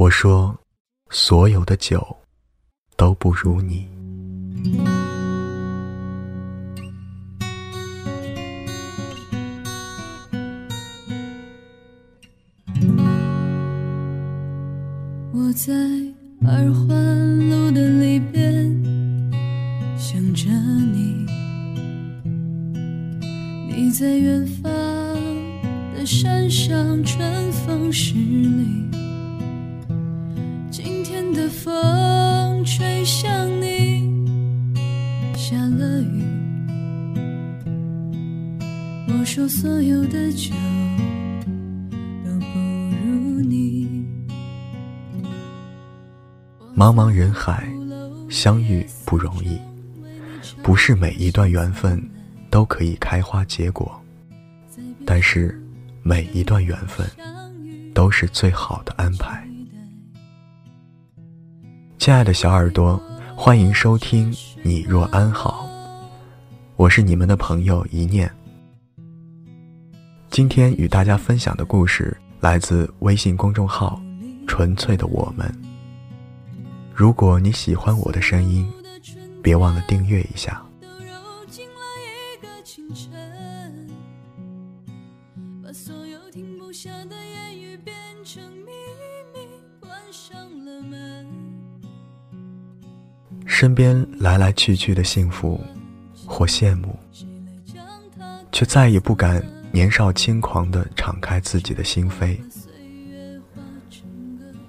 我说，所有的酒都不如你。我在二环路的里边想着你，你在远方的山上，春风十里。风吹向你，下了雨。我说所有的酒都不如你。茫茫人海，相遇不容易，不是每一段缘分都可以开花结果，但是每一段缘分都是最好的安排。亲爱的小耳朵，欢迎收听《你若安好》，我是你们的朋友一念。今天与大家分享的故事来自微信公众号“纯粹的我们”。如果你喜欢我的声音，别忘了订阅一下。身边来来去去的幸福，或羡慕，却再也不敢年少轻狂地敞开自己的心扉。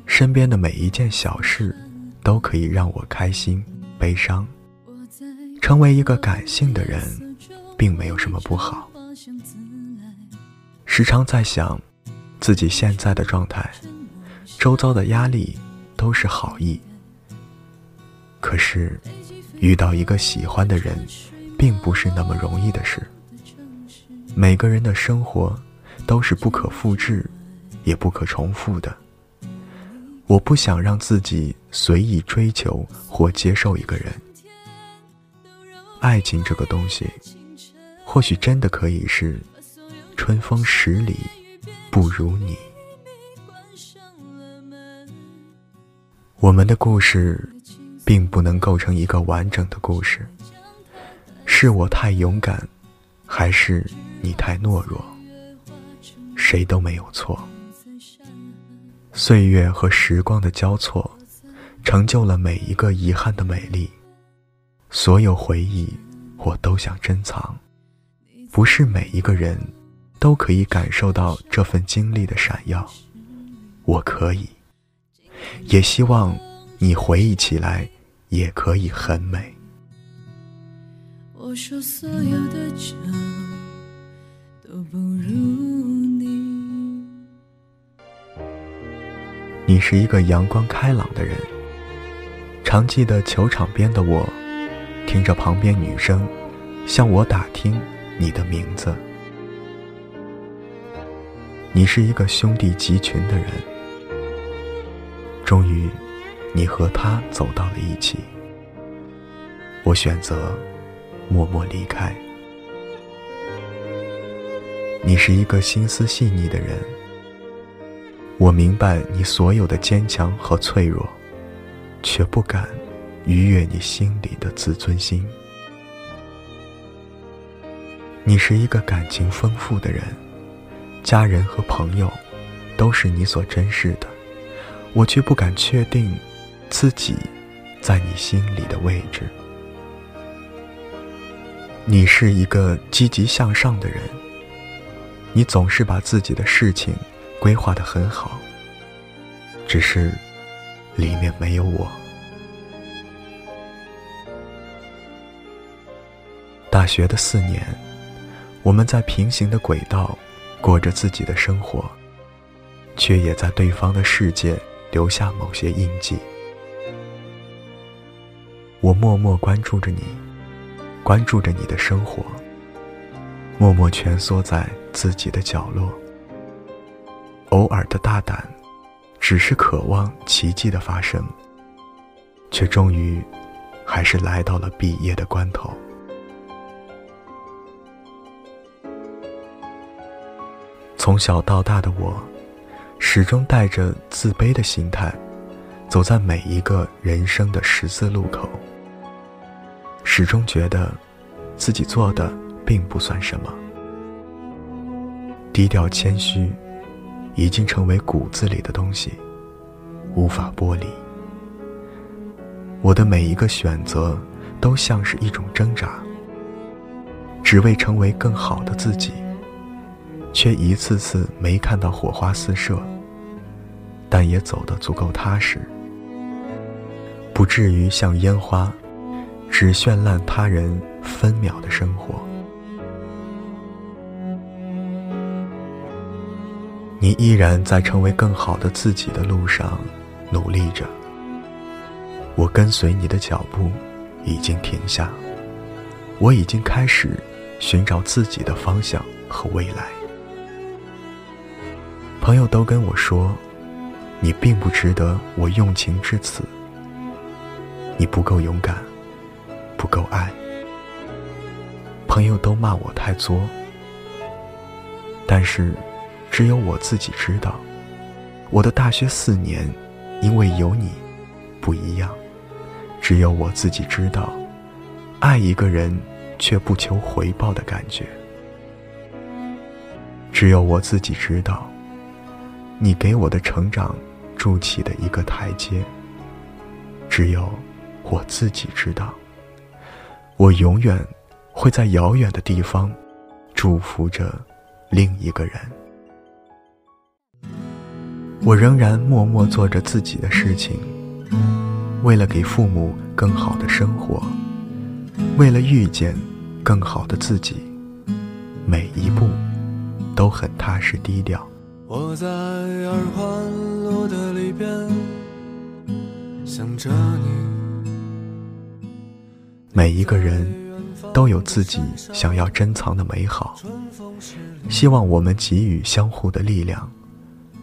身边的每一件小事，都可以让我开心、悲伤。成为一个感性的人，并没有什么不好。时常在想，自己现在的状态，周遭的压力都是好意。可是，遇到一个喜欢的人，并不是那么容易的事。每个人的生活都是不可复制，也不可重复的。我不想让自己随意追求或接受一个人。爱情这个东西，或许真的可以是春风十里不如你。我们的故事。并不能构成一个完整的故事。是我太勇敢，还是你太懦弱？谁都没有错。岁月和时光的交错，成就了每一个遗憾的美丽。所有回忆，我都想珍藏。不是每一个人都可以感受到这份经历的闪耀。我可以，也希望。你回忆起来也可以很美。我说所有的酒都不如你。你是一个阳光开朗的人。常记得球场边的我，听着旁边女生向我打听你的名字。你是一个兄弟集群的人。终于。你和他走到了一起，我选择默默离开。你是一个心思细腻的人，我明白你所有的坚强和脆弱，却不敢逾越你心里的自尊心。你是一个感情丰富的人，家人和朋友都是你所珍视的，我却不敢确定。自己在你心里的位置。你是一个积极向上的人，你总是把自己的事情规划的很好。只是里面没有我。大学的四年，我们在平行的轨道过着自己的生活，却也在对方的世界留下某些印记。我默默关注着你，关注着你的生活，默默蜷缩在自己的角落。偶尔的大胆，只是渴望奇迹的发生，却终于还是来到了毕业的关头。从小到大的我，始终带着自卑的心态，走在每一个人生的十字路口，始终觉得自己做的并不算什么，低调谦虚已经成为骨子里的东西，无法剥离。我的每一个选择都像是一种挣扎，只为成为更好的自己。却一次次没看到火花四射，但也走得足够踏实，不至于像烟花，只绚烂他人分秒的生活。你依然在成为更好的自己的路上努力着，我跟随你的脚步，已经停下，我已经开始寻找自己的方向和未来。朋友都跟我说，你并不值得我用情至此。你不够勇敢，不够爱。朋友都骂我太作，但是只有我自己知道，我的大学四年，因为有你，不一样。只有我自己知道，爱一个人却不求回报的感觉。只有我自己知道。你给我的成长筑起的一个台阶，只有我自己知道。我永远会在遥远的地方祝福着另一个人。我仍然默默做着自己的事情，为了给父母更好的生活，为了遇见更好的自己，每一步都很踏实低调。我在二环路的里边想着你。每一个人都有自己想要珍藏的美好，希望我们给予相互的力量，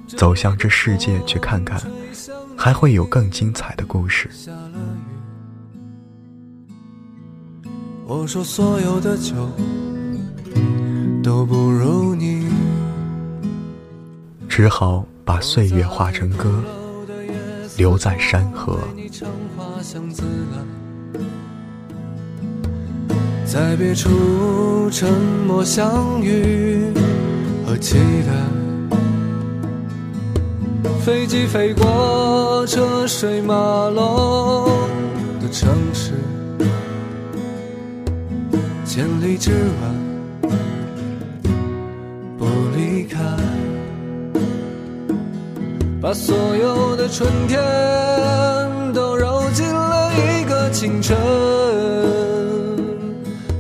走向这世界去看看，还会有更精彩的故事。我说所有的酒都不如你。只好把岁月化成歌，留在山河。在别处沉默相遇和期待，飞机飞过车水马龙的城市，千里之外不离开。把所有的春天都揉进了一个清晨，